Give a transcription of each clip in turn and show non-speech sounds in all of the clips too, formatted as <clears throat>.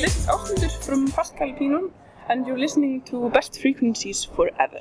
this is Ásmundur from Pascal Pinon, and you're listening to Best Frequencies Forever.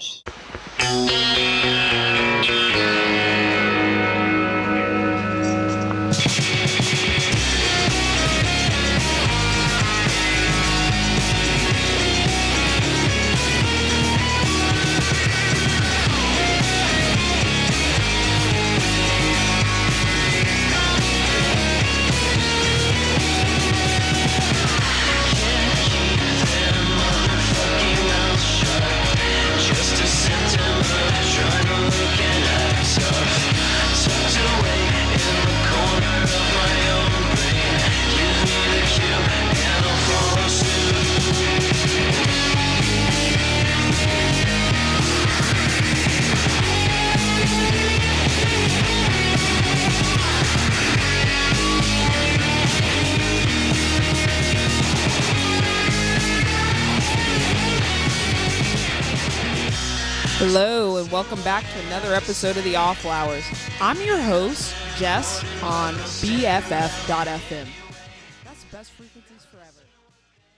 Back to another episode of the Off Flowers. I'm your host, Jess, on BFF.FM. That's best frequencies forever.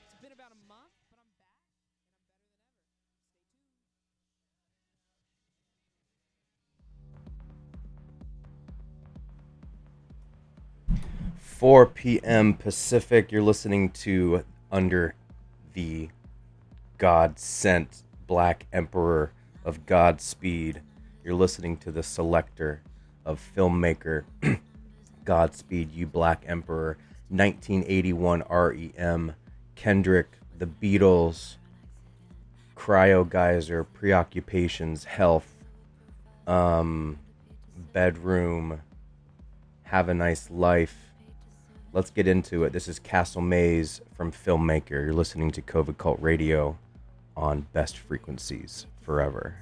It's been about a month, but I'm back. 4 p.m. Pacific. You're listening to Under the God Sent Black Emperor of Godspeed. You're listening to the selector of filmmaker <clears throat> Godspeed, You Black Emperor, 1981 REM, Kendrick, The Beatles, Cryo Geyser, Preoccupations, Health, um, Bedroom, Have a Nice Life. Let's get into it. This is Castle Maze from Filmmaker. You're listening to COVID Cult Radio on Best Frequencies Forever.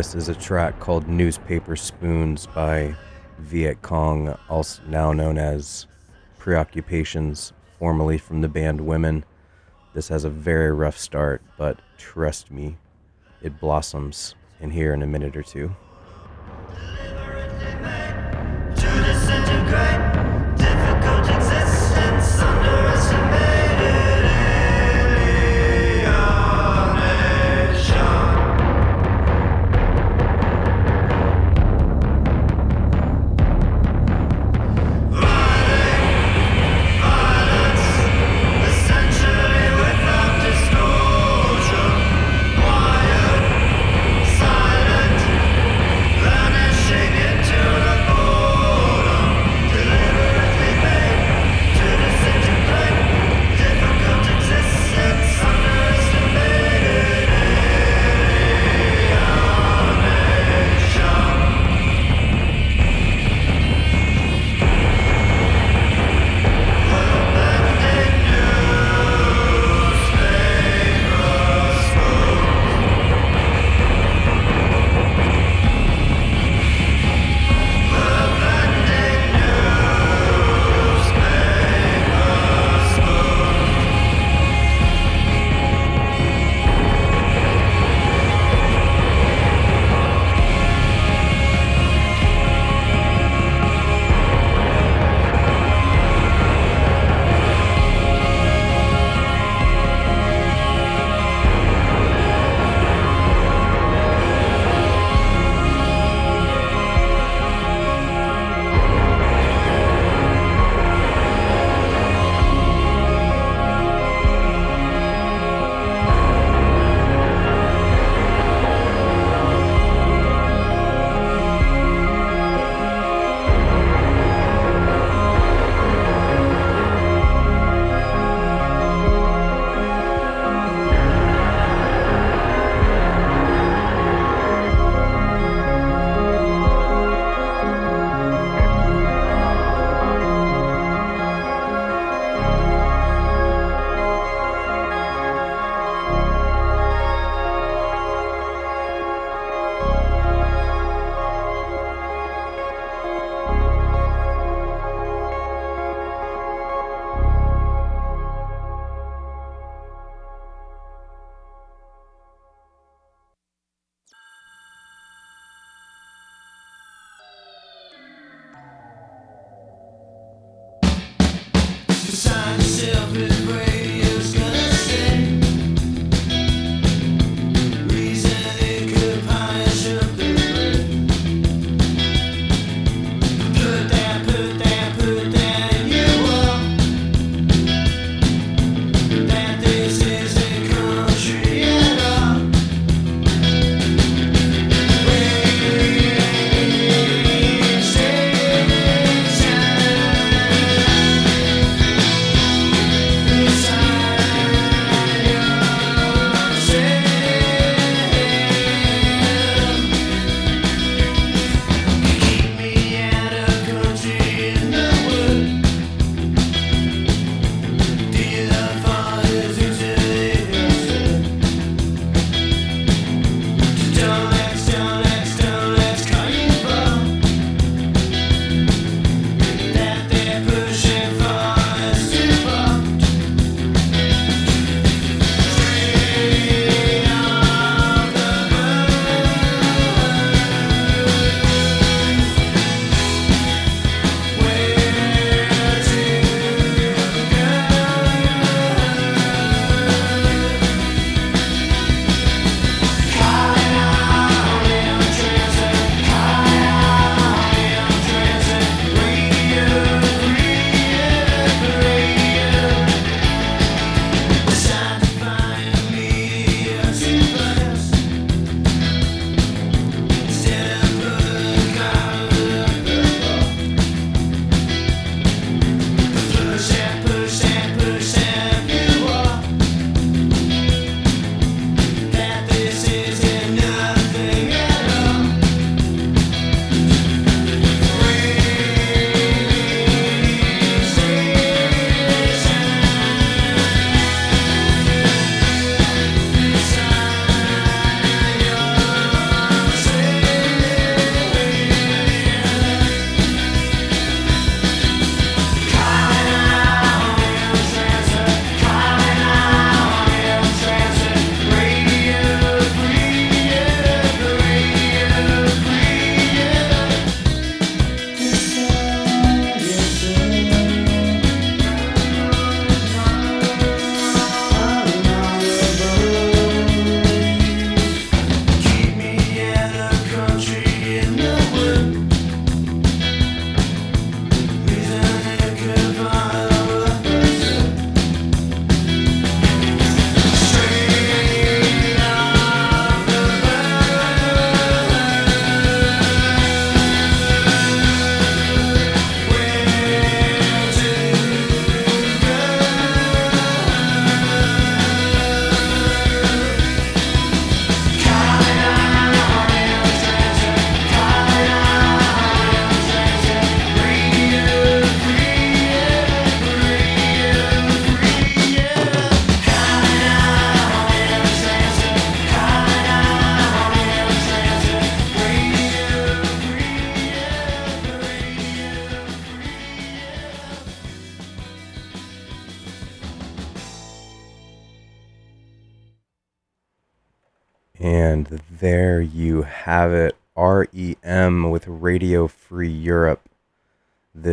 This is a track called Newspaper Spoons by Viet Cong, also now known as Preoccupations, formerly from the band Women. This has a very rough start, but trust me, it blossoms in here in a minute or two.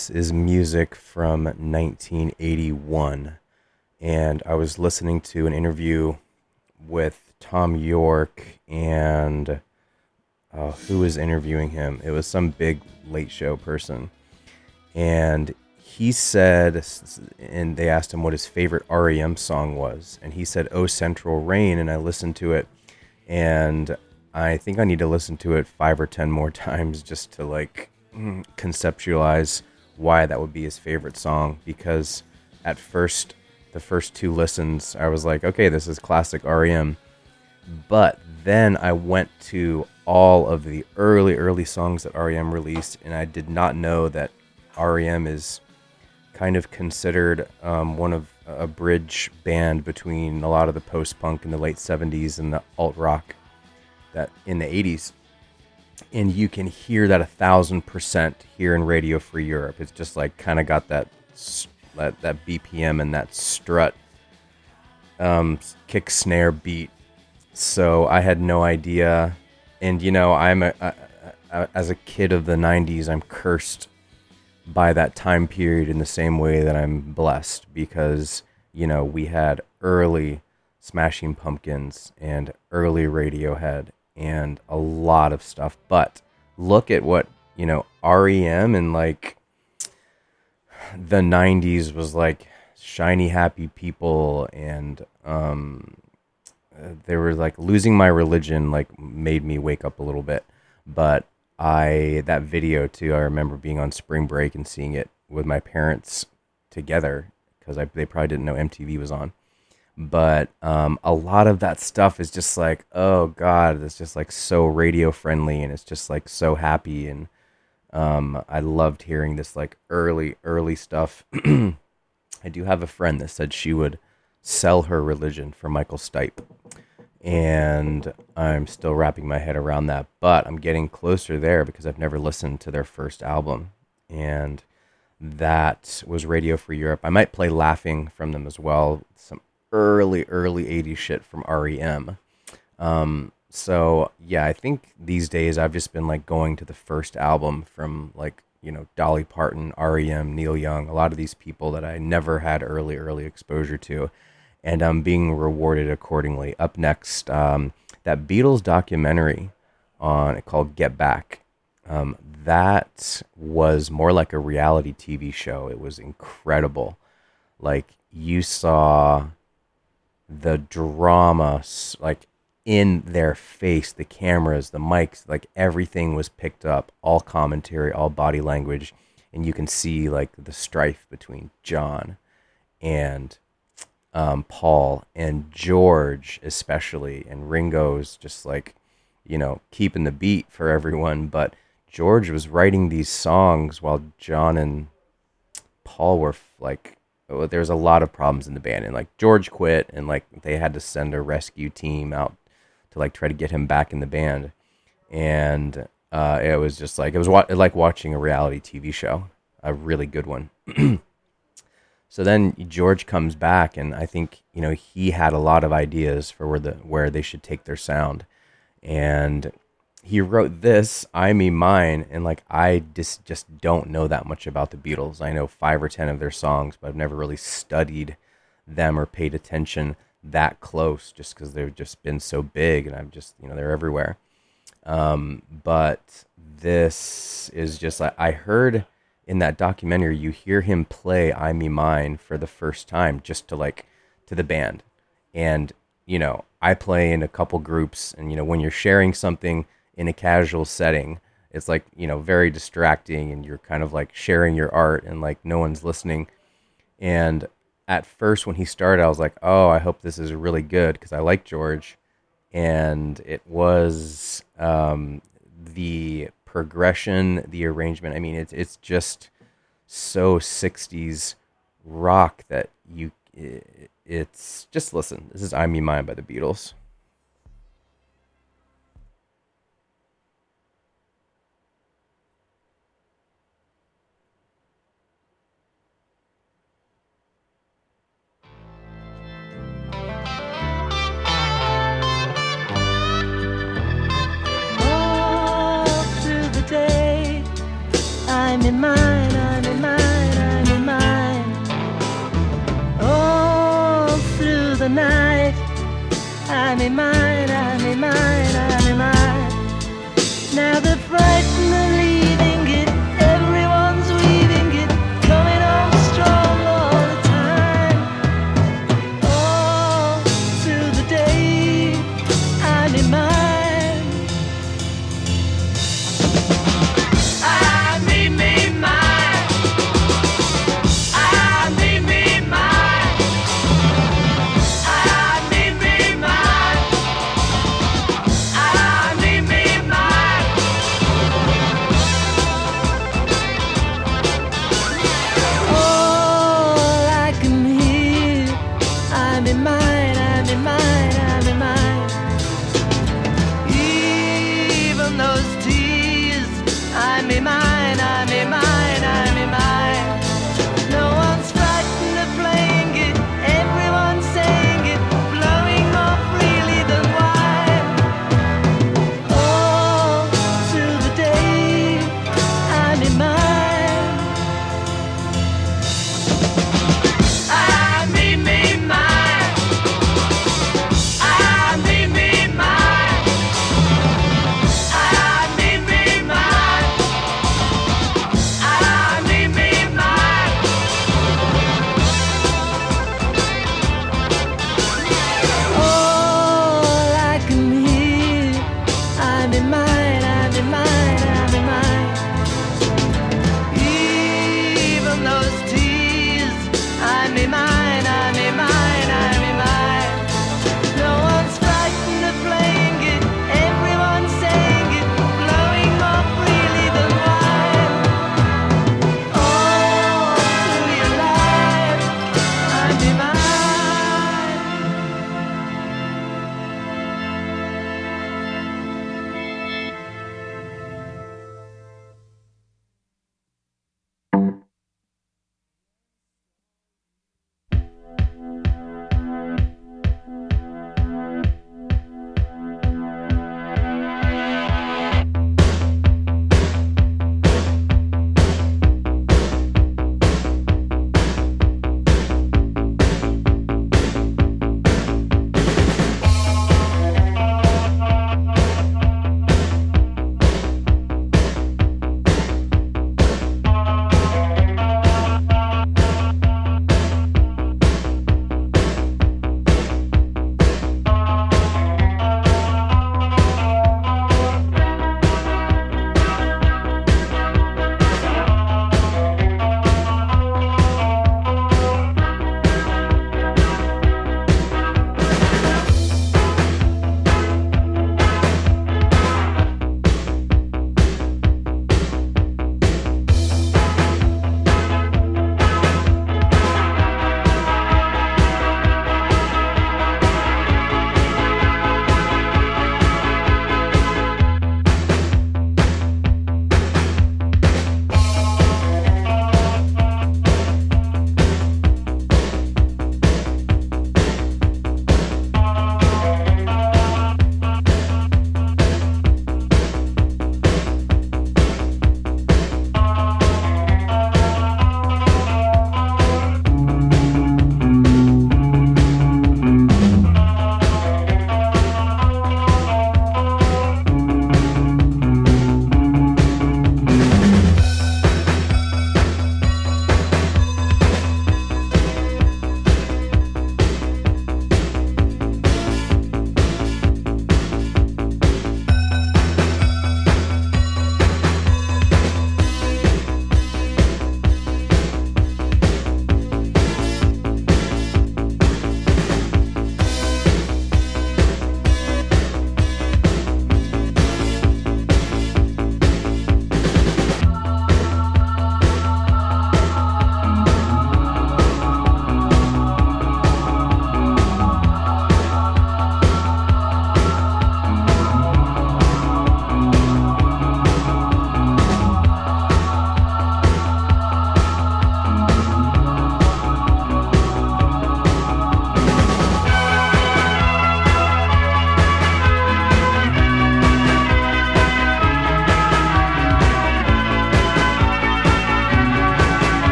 This is music from 1981. And I was listening to an interview with Tom York and uh, who was interviewing him? It was some big late show person. And he said, and they asked him what his favorite REM song was. And he said, Oh Central Rain. And I listened to it. And I think I need to listen to it five or 10 more <laughs> times just to like mm, conceptualize why that would be his favorite song. Because at first, the first two listens, I was like, okay, this is classic REM. But then I went to all of the early, early songs that REM released, and I did not know that REM is kind of considered um, one of a bridge band between a lot of the post punk in the late 70s and the alt rock that in the 80s. And you can hear that a thousand percent here in Radio Free Europe. It's just like kind of got that that, that BPM and that strut um, kick snare beat. So I had no idea. And you know, I'm a, a, a, as a kid of the 90s, I'm cursed by that time period in the same way that I'm blessed because, you know, we had early Smashing Pumpkins and early Radiohead and a lot of stuff. But look at what, you know, REM and like the 90s was like shiny happy people and um they were like losing my religion like made me wake up a little bit but i that video too i remember being on spring break and seeing it with my parents together because they probably didn't know mtv was on but um, a lot of that stuff is just like oh god it's just like so radio friendly and it's just like so happy and um, I loved hearing this like early, early stuff. <clears throat> I do have a friend that said she would sell her religion for Michael Stipe. And I'm still wrapping my head around that, but I'm getting closer there because I've never listened to their first album. And that was Radio for Europe. I might play Laughing from them as well. Some early, early 80s shit from REM. Um, so yeah, I think these days I've just been like going to the first album from like you know Dolly Parton, REM, Neil Young, a lot of these people that I never had early early exposure to, and I'm being rewarded accordingly. Up next, um, that Beatles documentary on called Get Back. Um, that was more like a reality TV show. It was incredible. Like you saw the drama, like in their face the cameras the mics like everything was picked up all commentary all body language and you can see like the strife between john and um, paul and george especially and ringo's just like you know keeping the beat for everyone but george was writing these songs while john and paul were like oh, there's a lot of problems in the band and like george quit and like they had to send a rescue team out to like try to get him back in the band, and uh, it was just like it was wa- like watching a reality TV show, a really good one. <clears throat> so then George comes back, and I think you know he had a lot of ideas for where the where they should take their sound, and he wrote this "I Me Mine," and like I just just don't know that much about the Beatles. I know five or ten of their songs, but I've never really studied them or paid attention that close just because they've just been so big and I'm just, you know, they're everywhere. Um, but this is just like I heard in that documentary, you hear him play I Me Mine for the first time just to like to the band. And, you know, I play in a couple groups and, you know, when you're sharing something in a casual setting, it's like, you know, very distracting and you're kind of like sharing your art and like no one's listening. And at first when he started, I was like, oh, I hope this is really good because I like George, and it was um, the progression, the arrangement. I mean, it's it's just so '60s rock that you. It's just listen. This is i'm Me Mine" by the Beatles. In mine, I'm in mine, I'm in mine. All through the night, I'm in mine, I'm in mine, I'm in mine. Now the frightened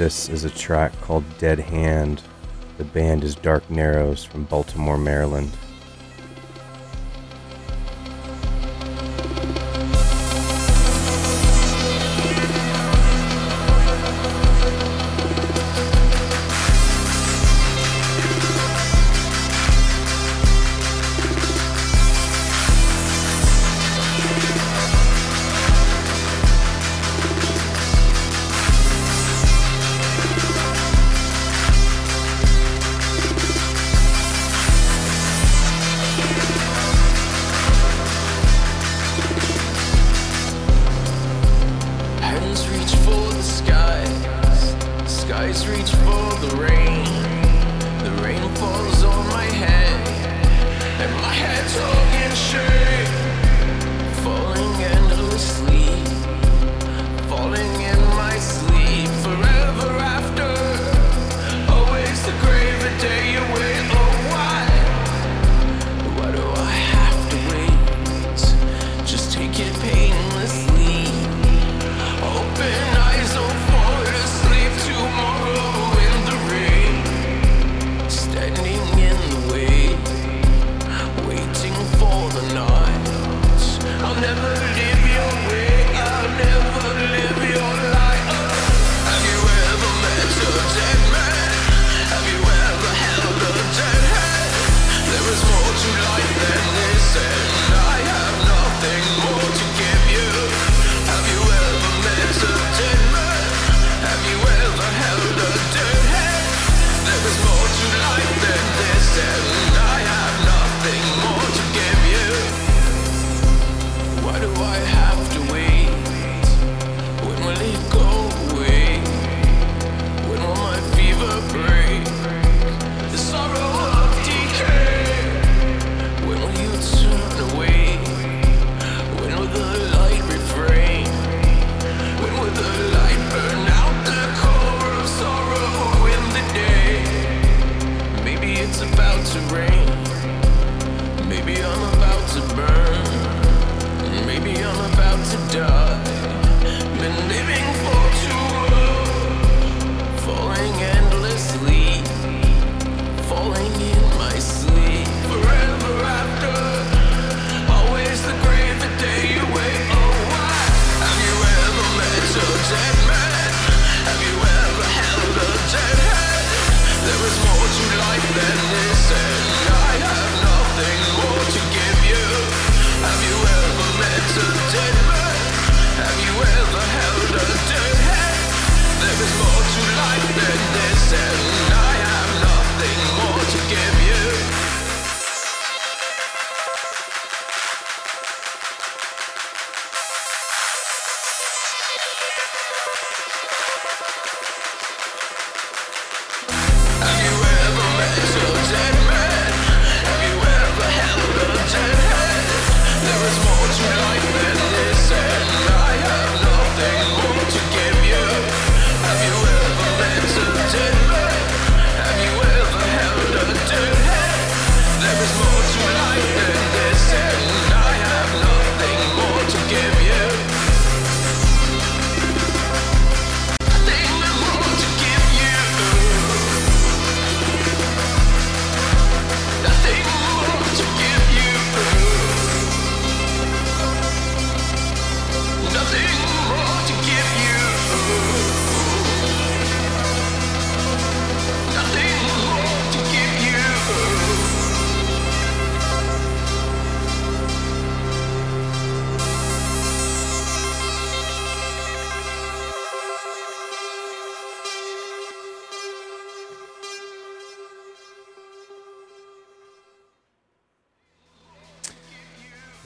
This is a track called Dead Hand. The band is Dark Narrows from Baltimore, Maryland.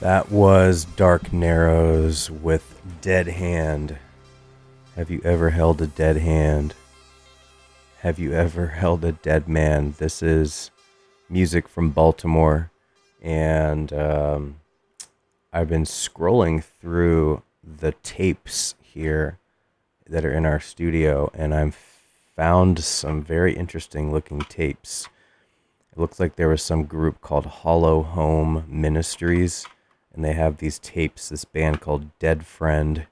That was Dark Narrows with Dead Hand. Have you ever held a dead hand? Have you ever held a dead man? This is music from Baltimore. And um, I've been scrolling through the tapes here that are in our studio, and I've found some very interesting looking tapes. It looks like there was some group called Hollow Home Ministries and they have these tapes. This band called Dead Friend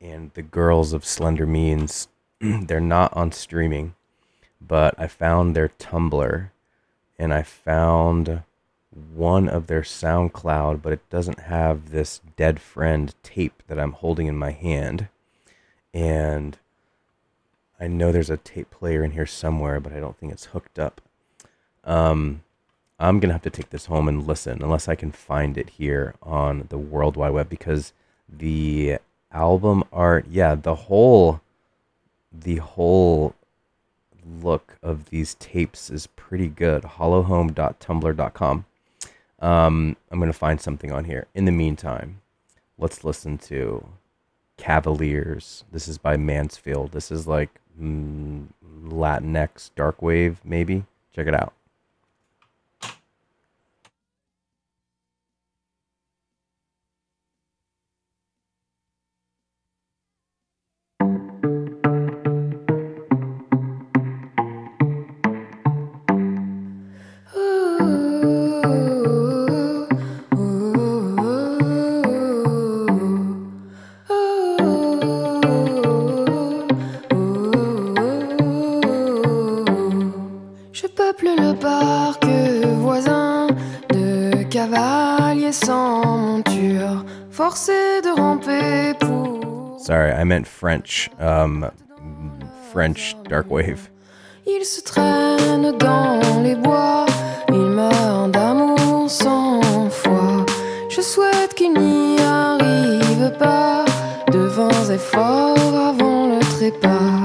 and the Girls of Slender Means. <clears throat> They're not on streaming, but I found their Tumblr and I found one of their SoundCloud, but it doesn't have this Dead Friend tape that I'm holding in my hand. And I know there's a tape player in here somewhere, but I don't think it's hooked up. Um, I'm gonna have to take this home and listen, unless I can find it here on the World Wide Web, because the album art, yeah, the whole, the whole look of these tapes is pretty good. Hollowhome.tumblr.com. Um, I'm gonna find something on here. In the meantime, let's listen to Cavaliers. This is by Mansfield. This is like mm, Latinx dark wave, maybe. Check it out. Sans monture, forcés de ramper pour. Sorry, I meant French. Um, French dark wave. Ils se traînent dans les bois, ils meurent d'amour sans foi. Je souhaite qu'ils n'y arrivent pas, de vents et forts avant le trépas.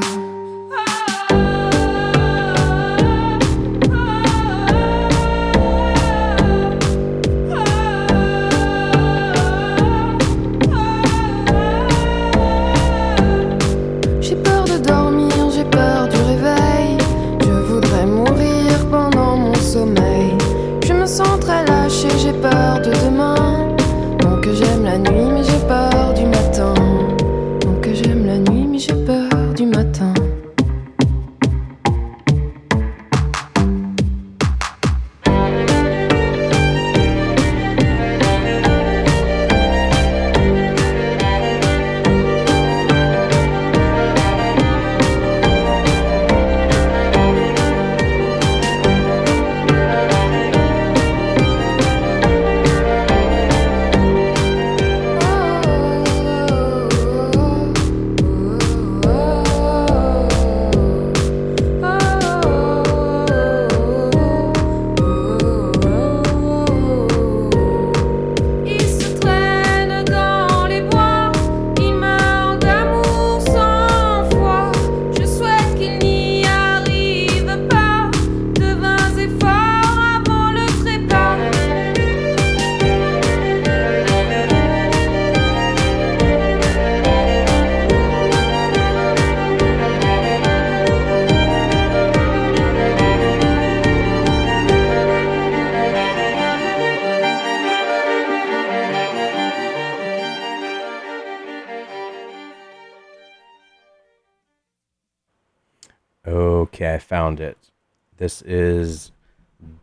This is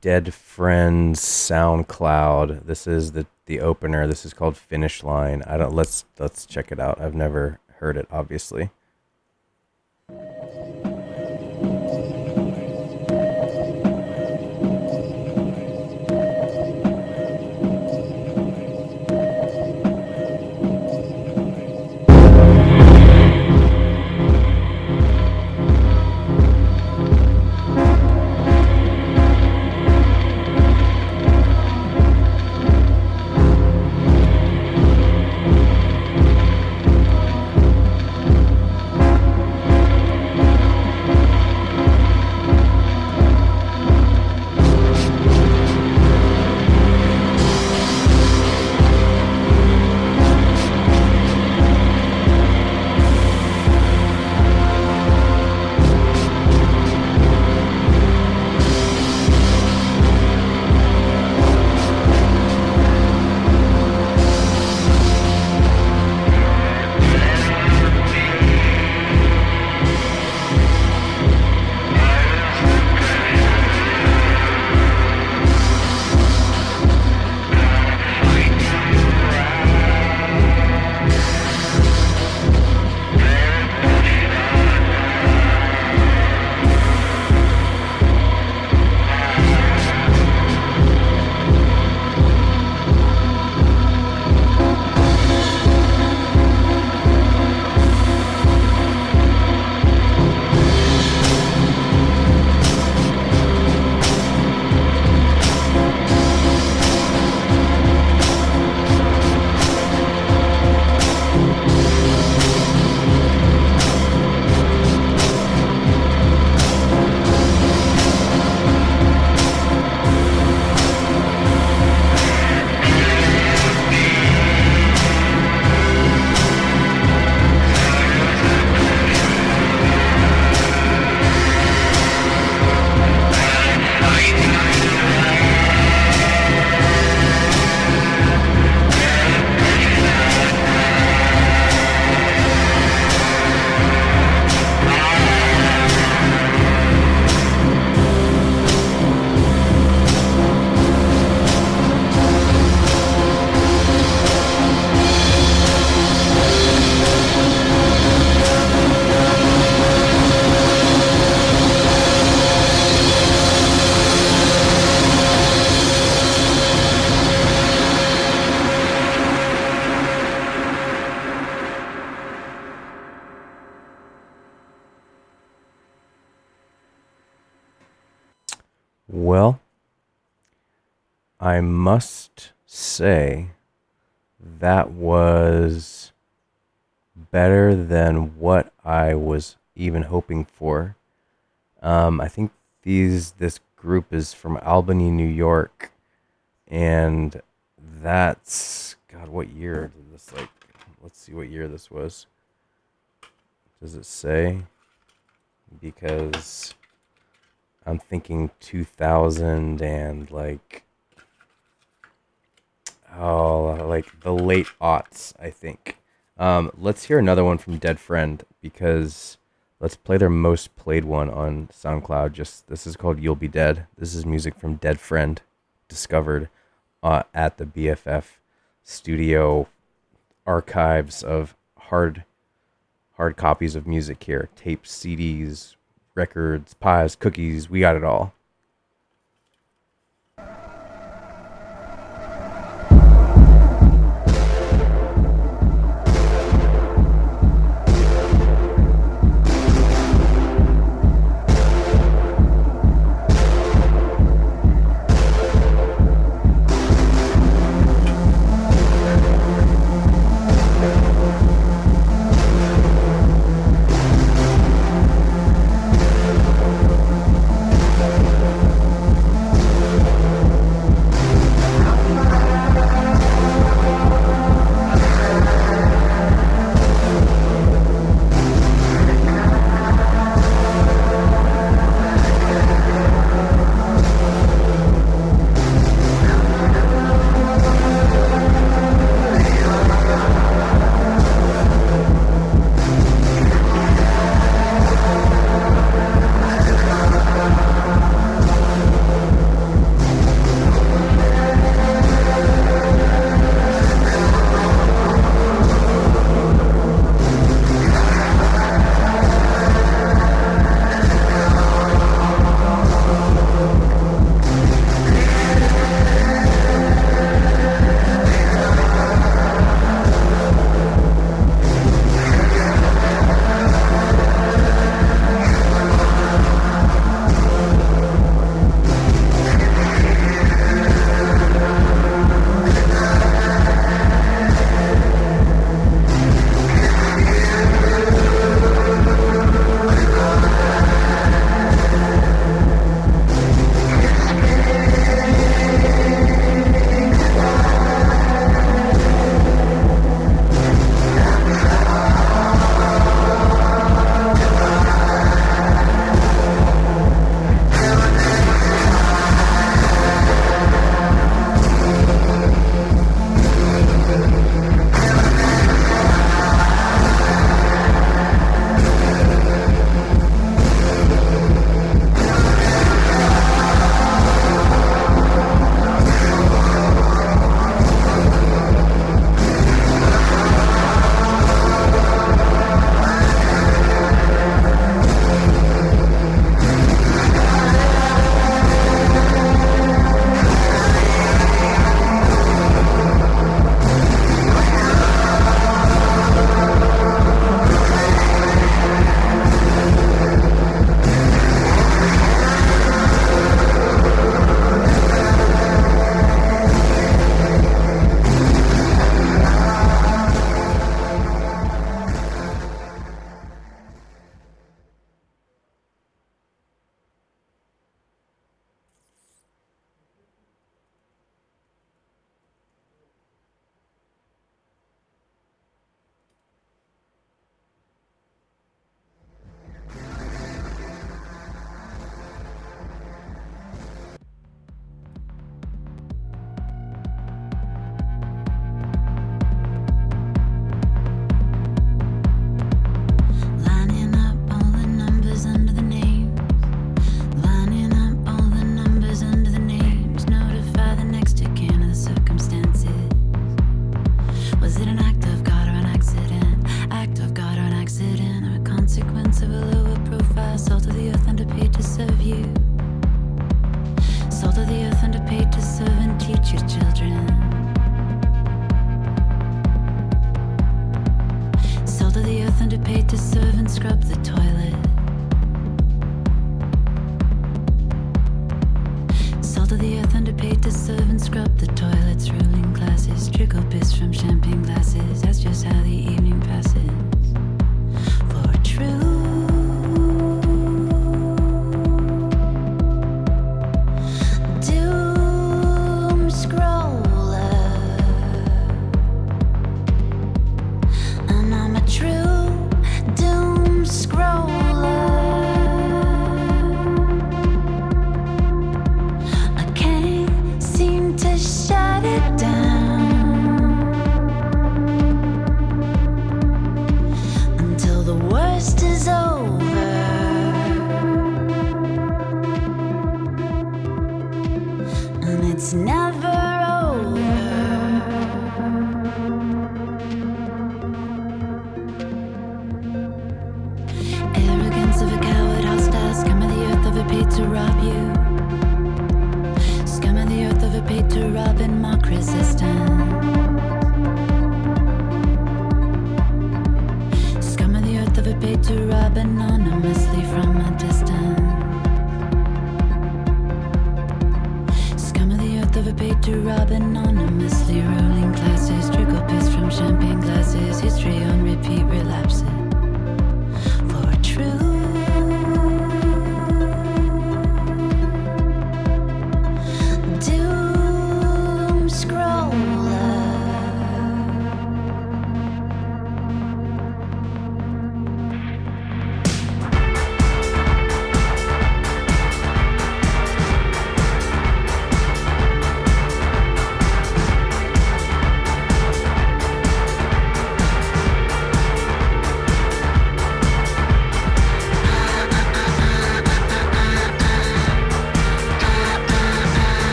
Dead Friends SoundCloud. This is the the opener. This is called Finish Line. I don't let's let's check it out. I've never heard it obviously. I must say that was better than what I was even hoping for. Um, I think these this group is from Albany, New York, and that's God. What year did this like? Let's see what year this was. Does it say? Because I'm thinking 2000 and like oh like the late aughts I think. Um, let's hear another one from Dead Friend because let's play their most played one on SoundCloud. Just this is called "You'll Be Dead." This is music from Dead Friend, discovered uh, at the BFF studio archives of hard hard copies of music here, tapes, CDs, records, pies, cookies. We got it all.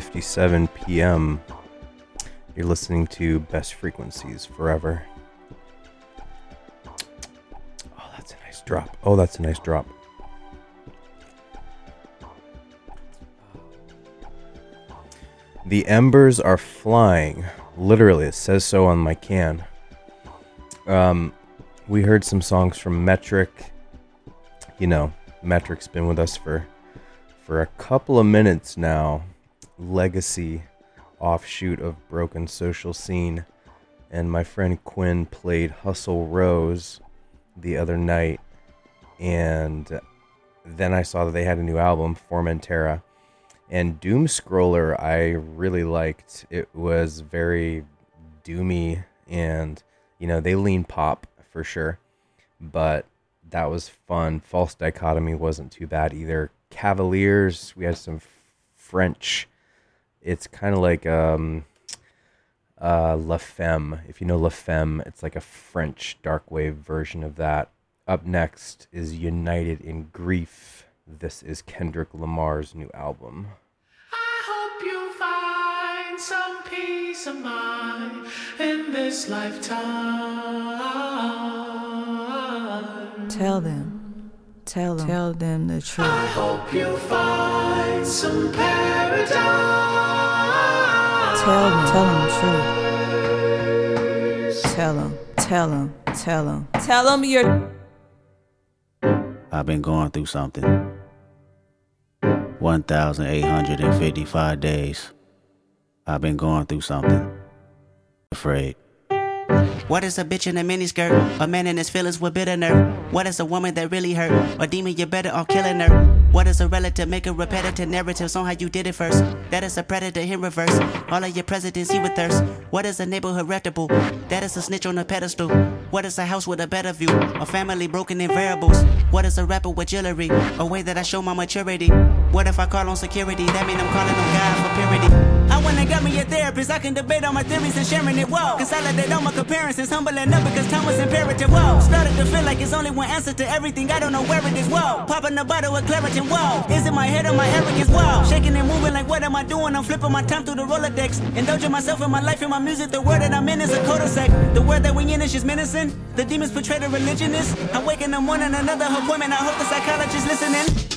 4:57 p.m. You're listening to Best Frequencies Forever. Oh, that's a nice drop. Oh, that's a nice drop. The embers are flying. Literally, it says so on my can. Um, we heard some songs from Metric. You know, Metric's been with us for for a couple of minutes now. Legacy offshoot of Broken Social Scene. And my friend Quinn played Hustle Rose the other night. And then I saw that they had a new album, Formentera. And Doomscroller, I really liked. It was very doomy and, you know, they lean pop for sure. But that was fun. False Dichotomy wasn't too bad either. Cavaliers, we had some French. It's kind of like um, uh, La Femme. If you know La Femme, it's like a French dark wave version of that. Up next is United in Grief. This is Kendrick Lamar's new album. I hope you find some peace of mind in this lifetime. Tell them, tell them, tell them the truth. I hope you find some paradise. Tell them, tell them the truth. Tell them, tell them, tell them, tell them you're. I've been going through something. 1,855 days. I've been going through something. Afraid. What is a bitch in a miniskirt? A man in his feelings with bitter nerve. What is a woman that really hurt? A demon, you're better off killing her. What is a relative? Make a repetitive narratives on how you did it first. That is a predator in reverse. All of your presidents he with thirst. What is a neighborhood reputable? That is a snitch on a pedestal. What is a house with a better view? A family broken in variables. What is a rapper with jewelry? A way that I show my maturity. What if I call on security? That mean I'm calling on God for purity. I wanna got me a therapist. I can debate all my theories and sharing it. Whoa. Consolidate all my comparisons. Humbling up because time was imperative. Whoa. Started to feel like it's only one answer to everything. I don't know where it is. Whoa. Popping a bottle of Claritin. Whoa. Is it my head or my arrogance? Whoa. Shaking and moving like what am I doing? I'm flipping my time through the Rolodex. Indulging myself in my life and my music. The word that I'm in is a cul-de-sac. The word that we in is just menacing. The demons portray the religionist. I wake in the morning, another appointment. I hope the psychologist listening.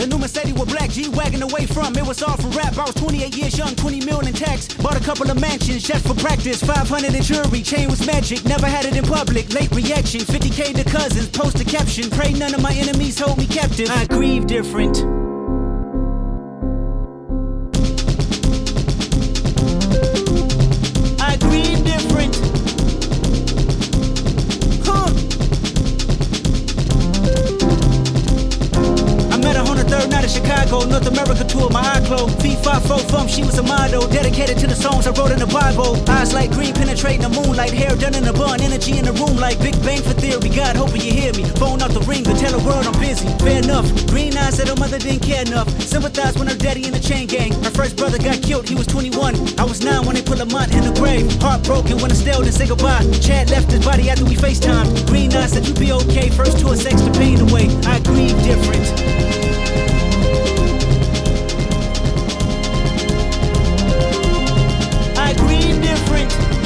The new Mercedes with black G-Wagon away from. It was all for rap, I was 28 years young 20 million in tax. Bought a couple of mansions just for practice. 500 in jewelry, chain was magic. Never had it in public, late reaction. 50k to cousins, post a caption. Pray none of my enemies hold me captive. I grieve different she was a model, dedicated to the songs I wrote in the Bible. Eyes like green, penetrating the moonlight, hair done in a bun, energy in the room like Big Bang for theory. God, hoping you hear me. Phone off the ring to tell the world I'm busy. Fair enough. Green eyes said her mother didn't care enough. Sympathized when her daddy in the chain gang. Her first brother got killed, he was 21. I was nine when they put Lamont in the grave. Heartbroken when Estelle didn't say goodbye. Chad left his body after we FaceTimed. Green eyes said you'd be okay. First tour, sex the pain away. I grieve different. Grieve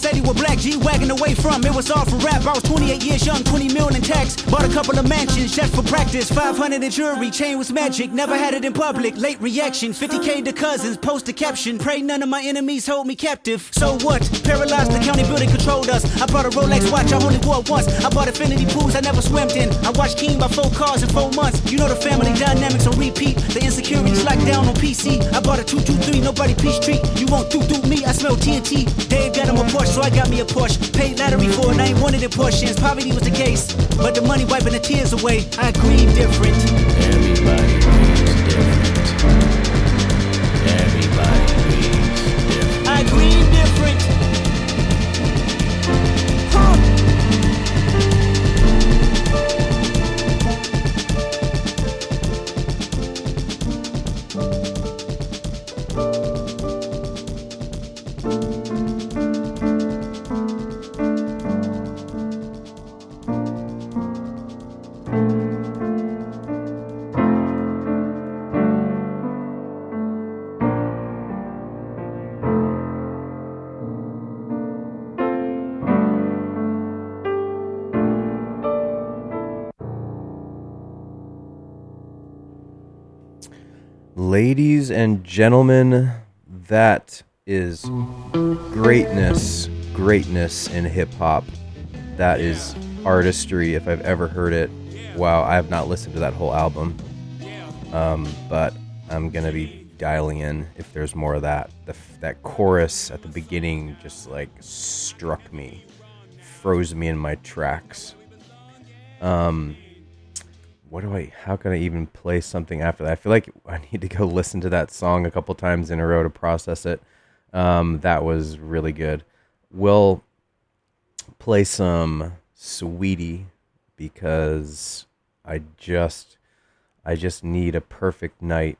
New Mercedes with black G-Wagon away from. It was all for rap, I was 28 years young 20 million in tax. Bought a couple of mansions just for practice. 500 in jewelry, chain was magic. Never had it in public, late reaction 50k to cousins, post a caption. Pray none of my enemies hold me captive. So what? Paralyzed, the county building controlled us. I bought a Rolex watch, I only wore once. I bought infinity pools, I never swam in. I watched King by four cars in four months. You know the family dynamics on repeat. The insecurities locked down on PC I bought a 223, nobody peace treat. You won't do do me, I smell TNT Dave got him a Porsche, so I got me a Porsche. Paid lottery for it, I ain't wanted in portions Poverty was the case, but the money wiping the tears away. I grieve different. Everybody And gentlemen, that is greatness, greatness in hip hop. That is artistry if I've ever heard it. Wow, I have not listened to that whole album. Um, but I'm gonna be dialing in if there's more of that. The, that chorus at the beginning just like struck me, froze me in my tracks. Um, what do I? How can I even play something after that? I feel like I <laughs> need to go listen to that song a couple times in a row to process it. Um, that was really good. We'll play some Saweetie because I just I just need a perfect night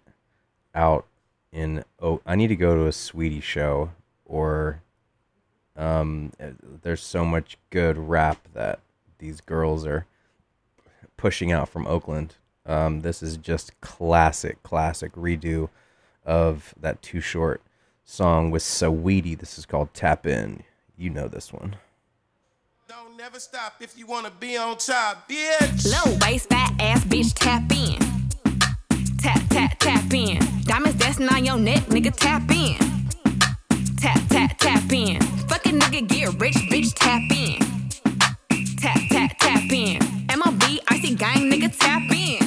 out in oh I need to go to a Saweetie show or um eh, there's so much good rap that these girls are pushing out from Oakland. Um, this is just classic, classic redo of that too short song with Saweetie. This is called Tap In. You know this one. Don't never stop if you wanna be on top, bitch. Low waist, fat ass bitch, tap in. Tap, tap, tap in. Diamonds dancing on your neck, nigga, tap in. Tap, tap, tap in. Fucking nigga, get rich, bitch, tap in. Tap, tap, tap in. MLB, icy gang, nigga, tap in.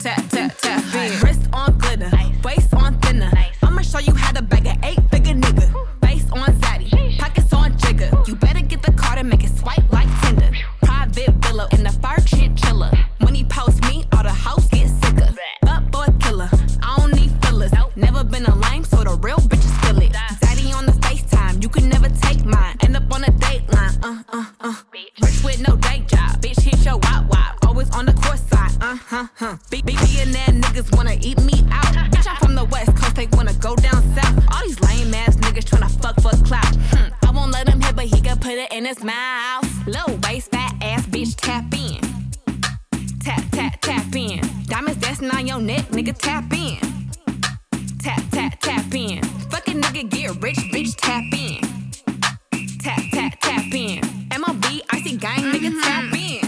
Tap, tap, tap in. Wrist on glitter, waist on thinner. I'ma show you how to bag an eight figure nigga. Face on zaddy, pockets on jigger. You better get the card and make it swipe like Tinder. Private villa in the fur chinchilla. When he post me, all the hoes get sicker. Up boy killer, I don't need fillers. Never been a lame, so the real uh, uh, uh. Rich with no day job, bitch hit your wop wop. Always on the course side, uh, huh, huh. Big, billionaire niggas wanna eat me out. Bitch, I'm from the west coast, they wanna go down south. All these lame ass niggas tryna fuck for clout. Hmm. I won't let him hit, but he can put it in his mouth. Low waist, fat ass bitch, tap in. Tap, tap, tap in. Diamonds dancing on your neck, nigga, tap in. Tap, tap, tap in. Fucking nigga, get rich, bitch, tap in. Tap, in. MLB, icy gang, nigga, tap in.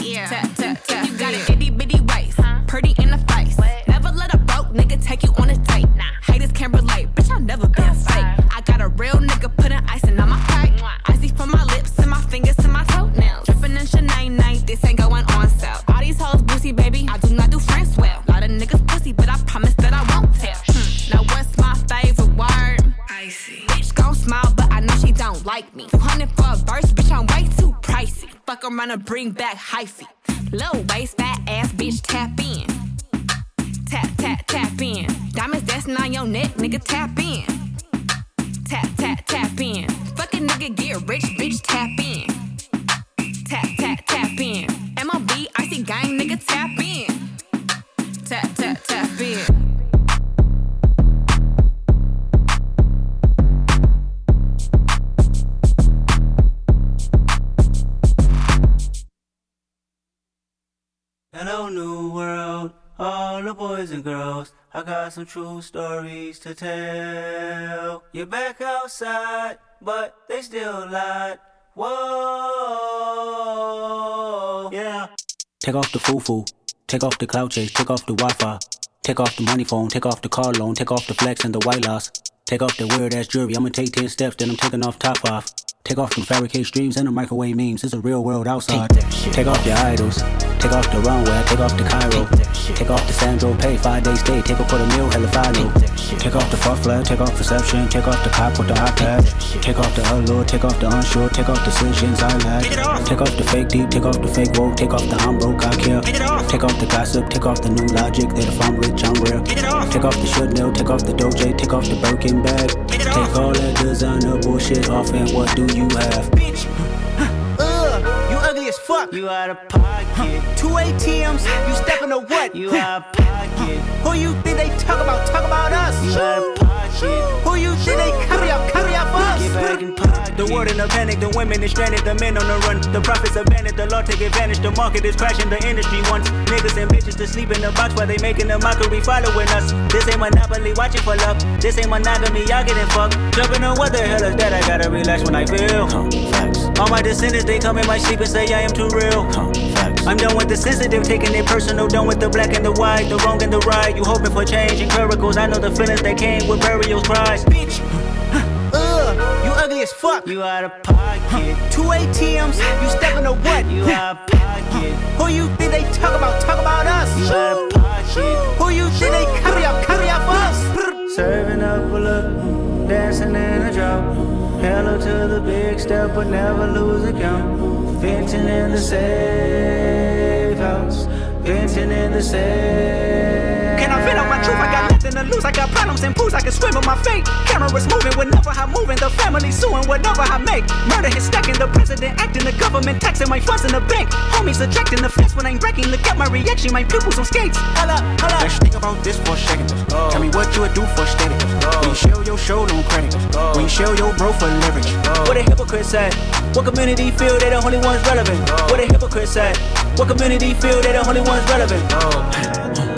Yeah. Tap, tap, tap You got an itty bitty waist, pretty in the face. Never let a broke nigga take you on a date. Haters can't relate, bitch, I never been fake. I got a real nigga putting icing on my pipe. Icy from my lips and my fingers to my toenails. Dripping in Chanel night, this ain't going on sale. All these hoes boozy, baby, I do Fuck around and bring back hyphy. Low waist, fat ass, bitch, tap in. Tap, tap, tap in. Diamonds dancing on your neck, nigga, tap in. Tap, tap, tap in. Fucking nigga, get rich, bitch, tap in. Tap, tap, tap in. MLB, icy gang, nigga, tap in. Tap, tap, tap in. Hello, new world, all the boys and girls. I got some true stories to tell. You're back outside, but they still lied. Whoa, yeah. Take off the foo-foo, take off the cloud chase, take off the Wi-Fi, take off the money phone, take off the car loan, take off the flex and the white loss. Take off the weird ass jewelry, I'ma take 10 steps, then I'm taking off top off. Take off them fabricate streams and the microwave memes, it's a real world outside. Take off your idols, take off the runway, take off the Cairo. Take off the Sandro pay, five day stay, take off for the meal, hella follow. Take off the far flag, take off perception, take off the cop with the iPad. Take off the allure, take off the unsure, take off decisions I lack. Take off the fake deep, take off the fake woke, take off the I'm broke, I care. Take off the gossip, take off the new logic, that if I'm rich, I'm real. Take off the Chanel, take off the Doja, take off the Birkin bag. Take all that designer bullshit off and what do you have? Bitch Ugh, you ugly as fuck. You out of pocket. Two ATMs, you stepping to what? You out of pocket. Who you think they talk about? Talk about us. You out of pocket. Who you think they carry up? Carry up us. Get back in pocket. The world in a panic, the women is stranded, the men on the run. The profits abandoned, the law take advantage. The market is crashing, the industry wants niggas and bitches to sleep in the box while they making a mockery following us. This ain't monopoly, watching for love. This ain't monogamy, y'all getting fucked. Jumping on what the hell is that? I gotta relax when I feel. All my descendants, they come in my sleep and say I am too real. I'm done with the sensitive, taking it personal. Done with the black and the white, the wrong and the right. You hoping for change and miracles. I know the feelings that came with burial cries. Bitch, ugh, uh, you ugly as fuck. You out of pocket. Two ATMs, you stepping to what? You out of pocket. Who you think they talk about? Talk about us. You out of pocket. Who you think they copy up? Copy up us. Serving up a look, dancing in a drop. Hello to the big step, but never lose a count. Venting in the safe house. Venting in the safe. Can I vent on my truth? I got nothing to lose. I got problems and pools. I can swim with my fate. Cameras moving whenever I'm moving. The family suing whatever I make. Murder is stacking. The president acting. The government taxing my funds in the bank. Homies ejecting the fence when I'm breaking. Look at my reaction. My pupils on skates. Hold up. Let's think about this for a second. Oh. Tell me what you would do for steady. Oh. When you show your show no credit. Oh. When you show your bro for leverage. What a hypocrite said. What community feel they the only ones relevant? What a hypocrite said. What community feel they the only ones relevant?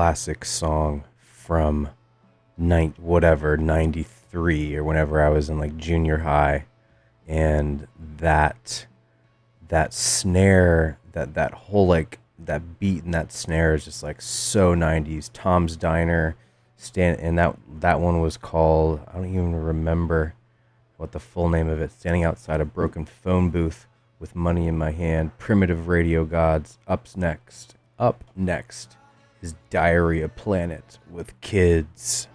Classic song from nine whatever 93 or whenever I was in like junior high. And that that snare that that whole like that beat and that snare is just like so 90s Tom's Diner stand and that that one was called I don't even remember what the full name of it standing outside a broken phone booth with money in my hand primitive radio gods up next up next is diarrhea planet with kids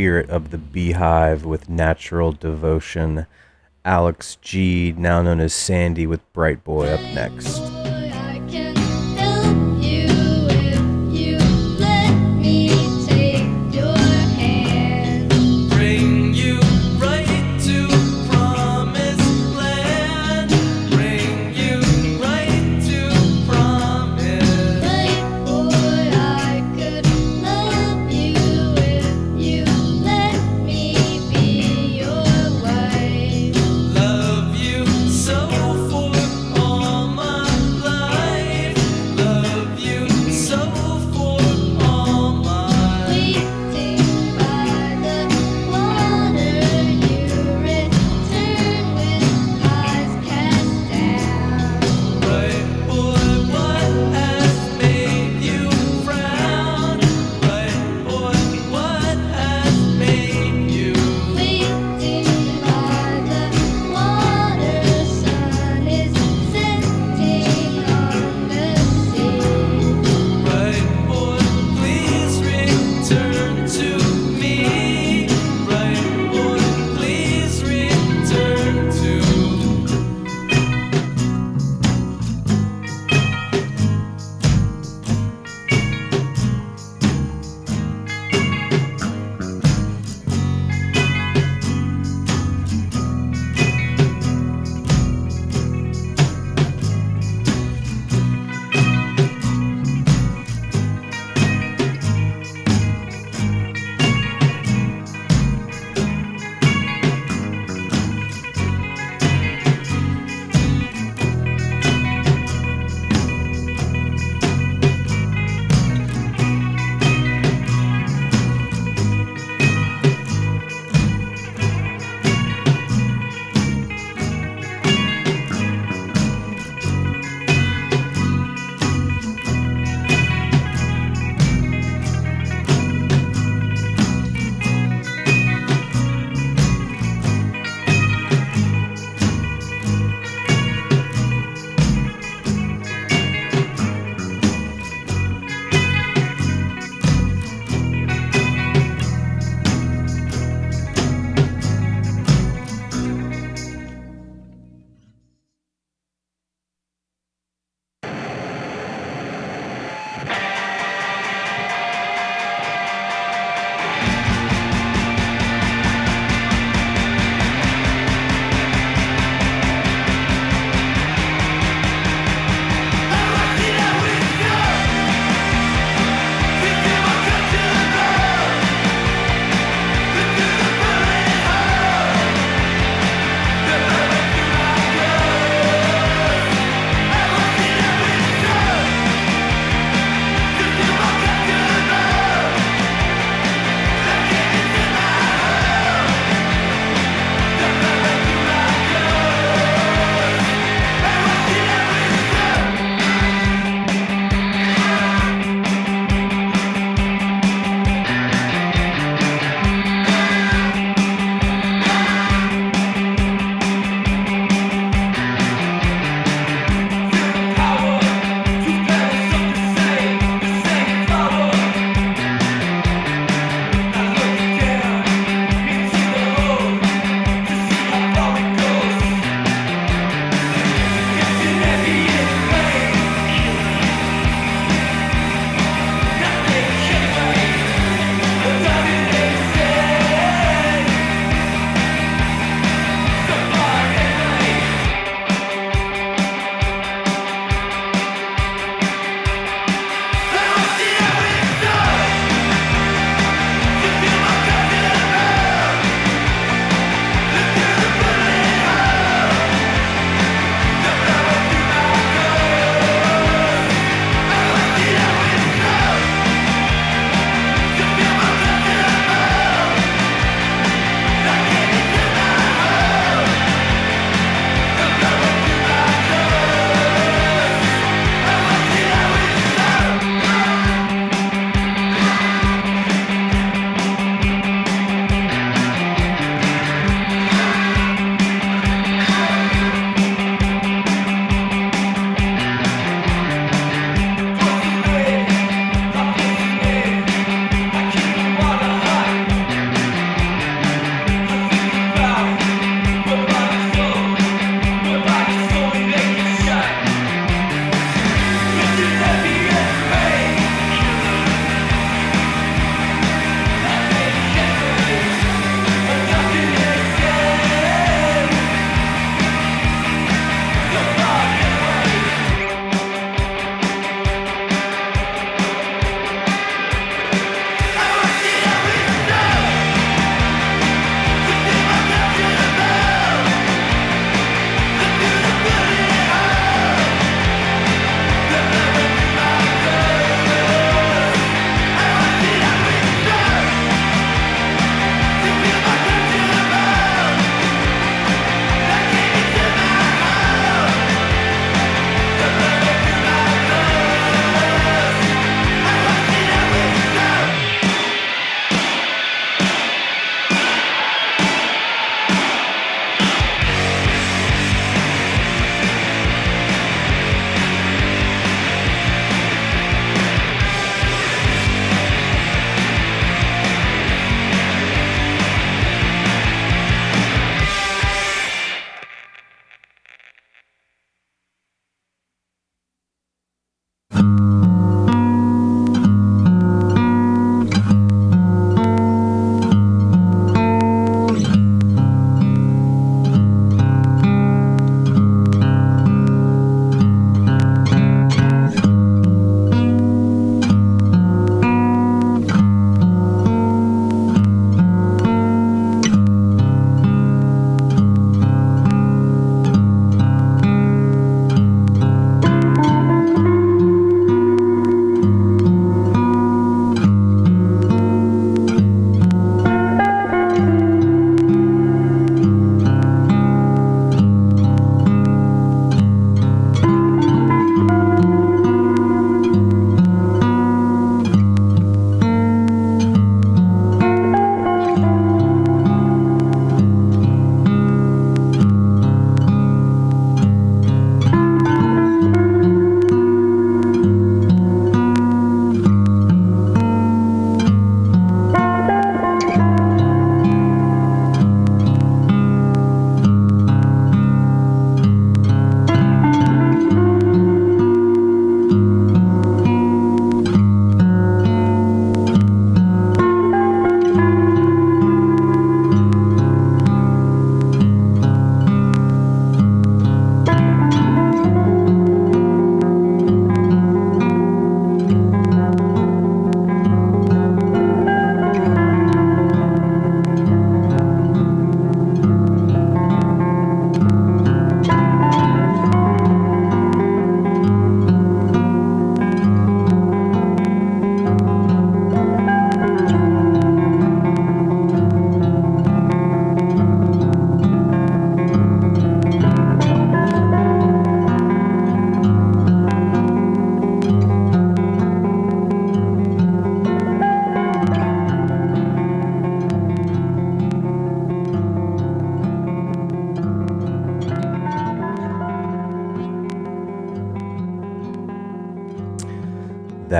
spirit of the beehive with natural devotion. Alex G, now known as Sandy, with Brite Boy, up next.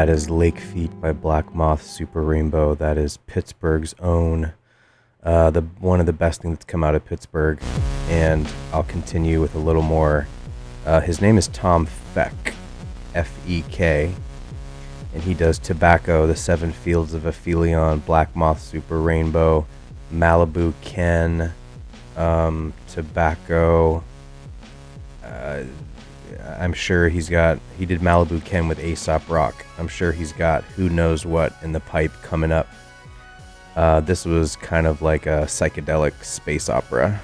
That is Lake Feet by Black Moth Super Rainbow. That is Pittsburgh's own. Uh, the one of the best things that's come out of Pittsburgh, and I'll continue with a little more. Uh, his name is Tom Fec, F E K, and he does Tobacco, The Seven Fields of Aphelion, Black Moth Super Rainbow, Malibu Ken, um, Tobacco. Uh, I'm sure he's got. He did Malibu Ken with Aesop Rock. I'm sure he's got who knows what in the pipe coming up. Uh, this was kind of like a psychedelic space opera.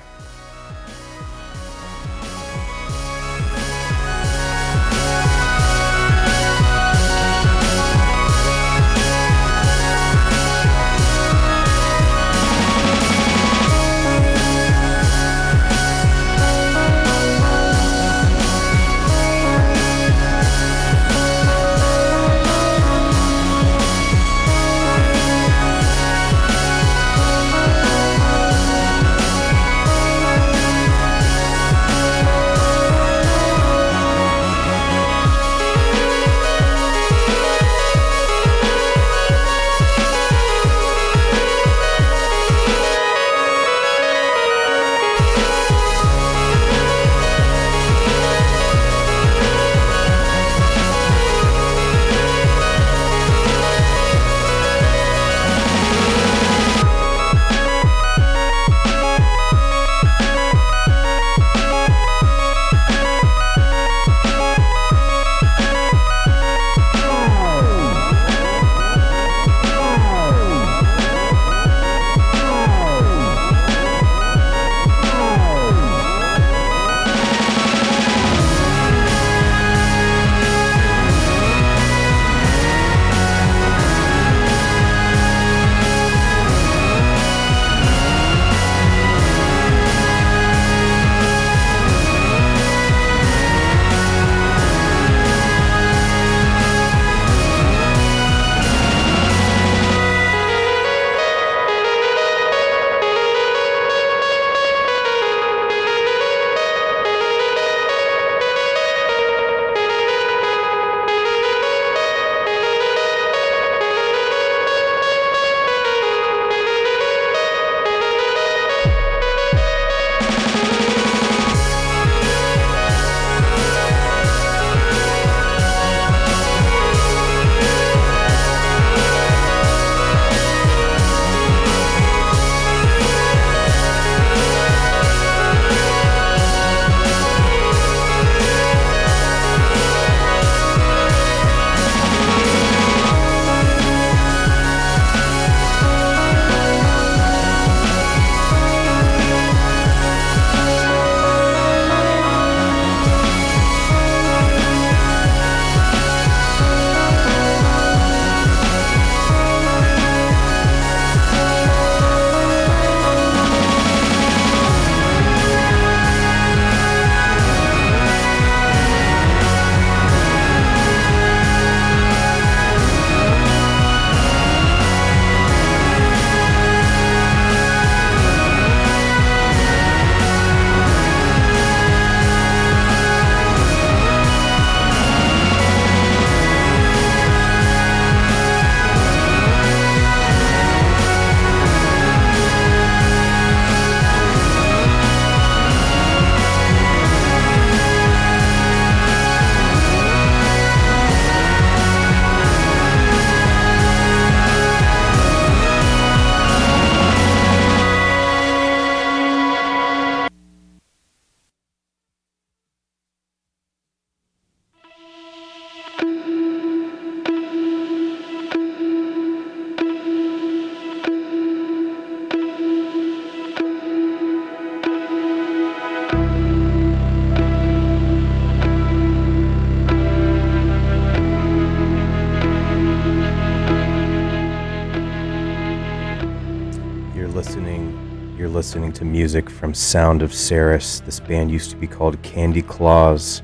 Sound of Ceres. This band used to be called Candy Claws,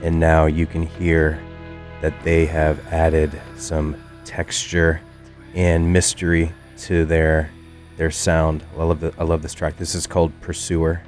and now you can hear that they have added some texture and mystery to their their sound. I love the, I love this track. This is called Pursuer.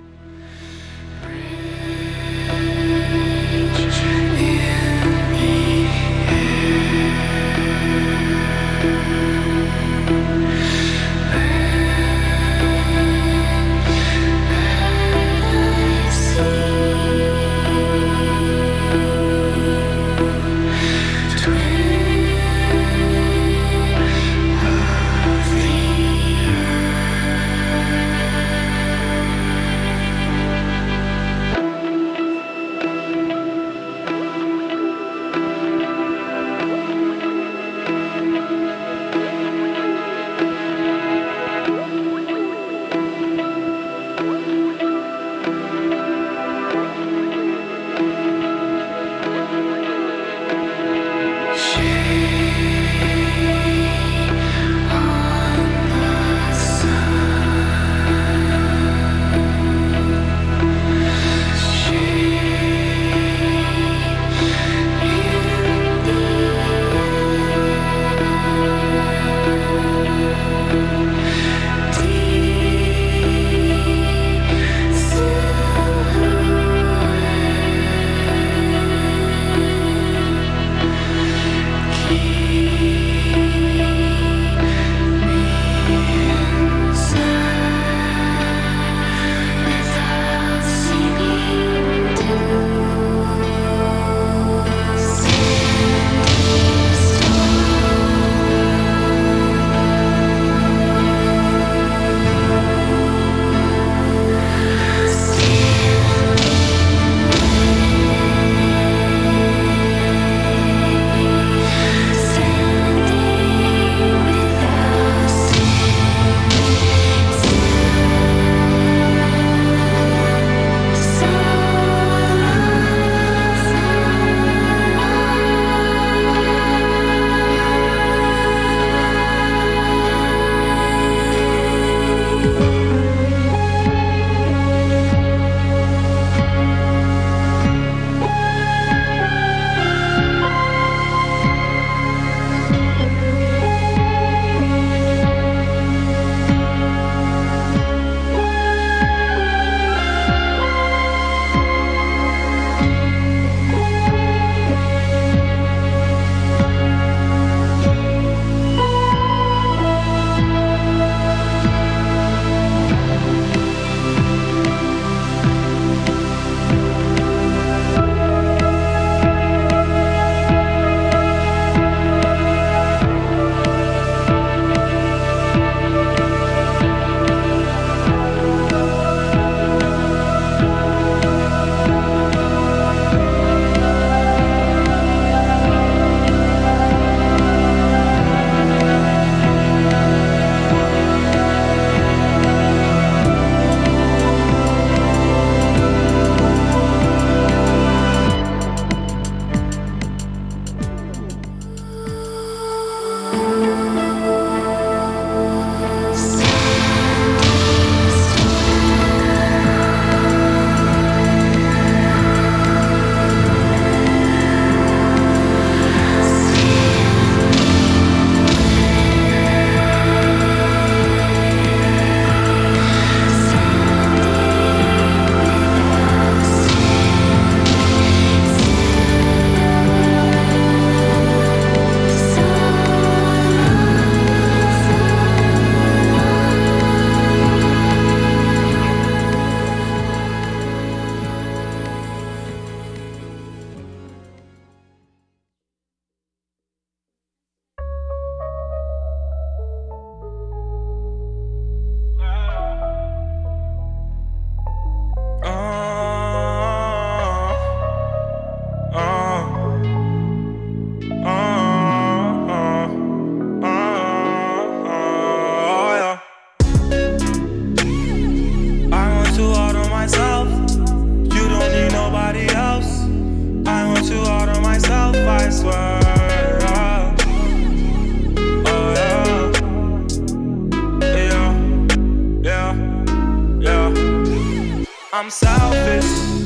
I'm selfish.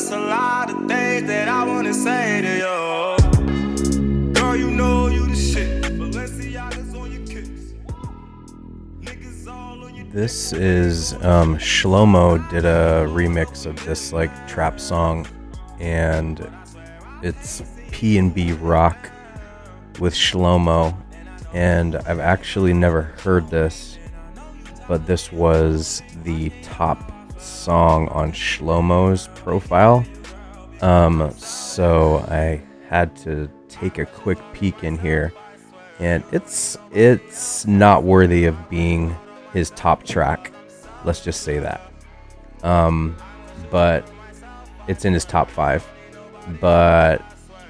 It's a lot of things that I wanna say to you. Girl, you know you the shit. This is um, Shlohmo did a remix of this like trap song, and it's PnB Rock with Shlohmo, and I've actually never heard this, but this was the top song on Shlohmo's profile. Um, so I had to take a quick peek in here, and it's it's not worthy of being his top track. Let's just say that. Um, but it's in his top five. But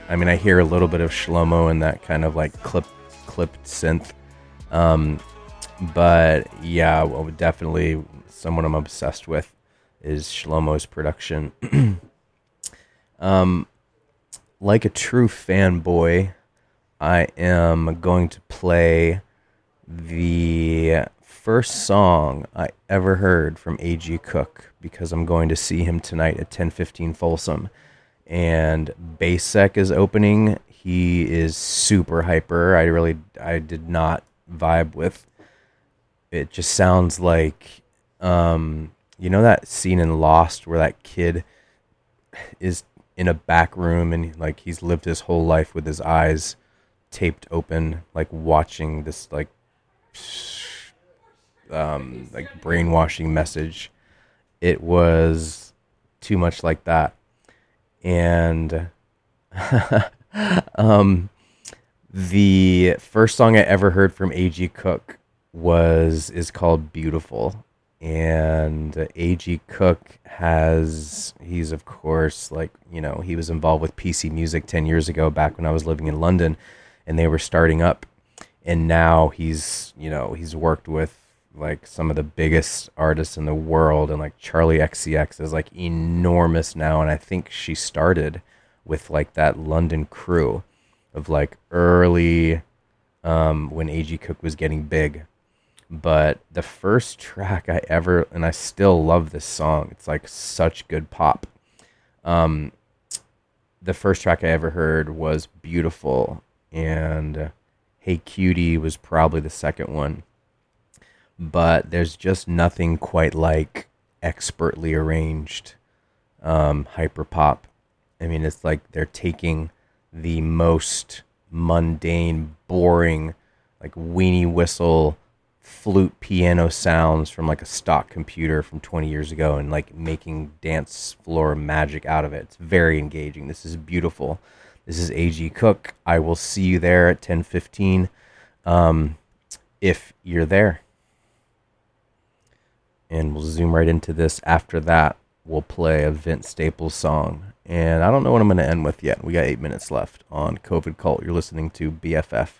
I mean, I hear a little bit of Shlohmo and that kind of like clip clipped synth. Um, but yeah, well, definitely someone I'm obsessed with is Shlohmo's production. <clears throat> um, like a true fanboy, I am going to play the first song I ever heard from A.G. Cook because I'm going to see him tonight at 1015 Folsom. And Basek is opening. He is super hyper. I really, I did not vibe with. It just sounds like, um, you know that scene in Lost where that kid is in a back room and like he's lived his whole life with his eyes taped open, like watching this like um, like brainwashing message. It was too much like that, and <laughs> um, the first song I ever heard from A.G. Cook was is called "Beautiful," and A.G. Cook has he's of course like you know he was involved with PC Music ten years ago back when I was living in London, and they were starting up, and now he's you know he's worked with like some of the biggest artists in the world and like Charli XCX is like enormous now and I think she started with like that London crew of like early um when AG Cook was getting big but the first track I ever and I still love this song. It's like such good pop. Um the first track I ever heard was beautiful and Hey Cutie was probably the second one. But there's just nothing quite like expertly arranged um, hyper pop. I mean, it's like they're taking the most mundane, boring, like weenie whistle, flute, piano sounds from like a stock computer from 20 years ago and like making dance floor magic out of it. It's very engaging. This is beautiful. This is AG Cook. I will see you there at 10:15 um, if you're there and we'll zoom right into this. After that, we'll play a Vince Staples song. And I don't know what I'm going to end with yet. We got eight minutes left on COVID Cult. You're listening to BFF.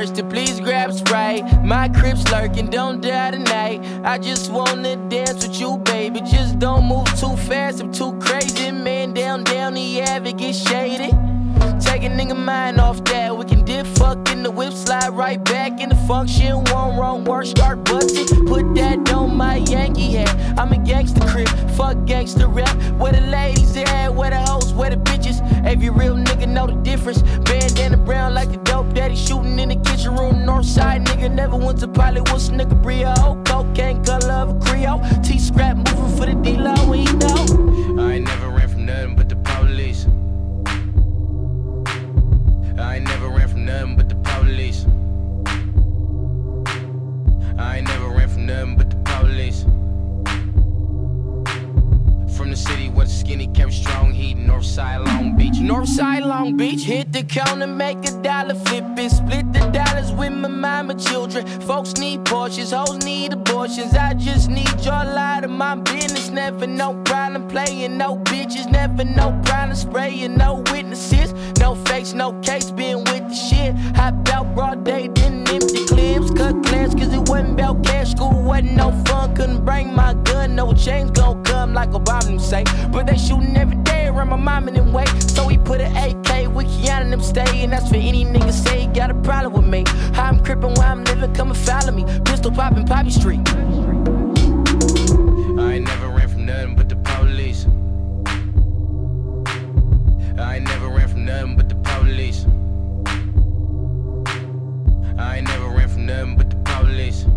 Thirsty, please grab Sprite. My crib's lurking, don't die tonight. I just wanna dance with you, baby. Just don't move too fast, I'm too crazy. Man, down, down the ave, it get shady. Take a nigga mind off that. Whip, slide right back in the function. One wrong word, start busting. Put that on my Yankee hat. I'm a gangster crib, fuck gangster rap. Where the ladies at, where the hoes, where the bitches. Every real nigga know the difference. Bandana brown like the dope daddy shooting in the kitchen room. Northside nigga never went to. What's nigga Brio? Cocaine color of a Creole. T scrap moving for the D-Lo, we know. I ain't never ran from nothing but the police. I ain't never ran from nothing but I ain't never ran from nothing but the police. From the city where the skinny kept strong heat, Northside Long Beach. Northside Long Beach, hit the counter, make a dollar, flip it, split the dollars with my mama children. Folks need Porsches, hoes need abortions. I just need your light of my business. Never no problem playing, no bitches, never no problem spraying, no witnesses, no face, no case, been with the shit. Hop out broad day, didn't empty clips, cut class, cause it wasn't about cash. School wasn't no fun, couldn't bring my gun, no chains gon' come like Obama say. But they shooting every day around my mom and them way. So he put an AK with Keanu and them stay. And that's for any nigga say got a problem with me. How I'm crippin' where I'm living, come and follow me. Pistol poppin' Poppy Street. I ain't never nothing but the police. I ain't never ran from nothing but the police. I ain't never ran from nothing but the police.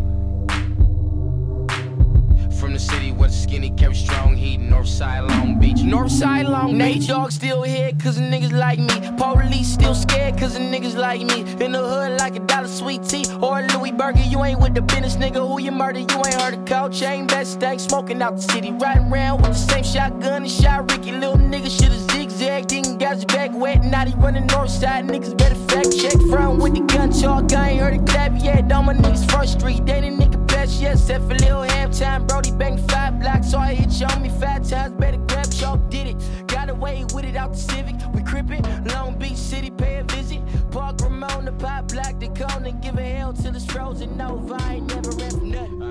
From the city where the skinny kept strong heat, Northside Long Beach. Northside Long Beach. Nate Dogg still here cause the niggas like me. Police still scared cause the niggas like me. In the hood like a dollar sweet tea or a Louis Burger. You ain't with the business, nigga. Who you murder? You ain't heard of coach. Chain best stank smoking out the city. Riding around with the same shotgun and shot Ricky. Little nigga should've zigzagged. Didn't got his back wet. Now he running north side. Niggas better fact check. Front with the gun talk. I ain't heard a clap yet. All my niggas front street. They the nigga yet. Set for little halftime. Brody bang five blocks. So I hit you on me five times. Better grab chalk. Did it. Got away with it out the Civic. We crippin'. Long Beach City. Pay a visit. Park Ramon. The pop block. The cone. And give a hell till it's frozen. Nova. I ain't never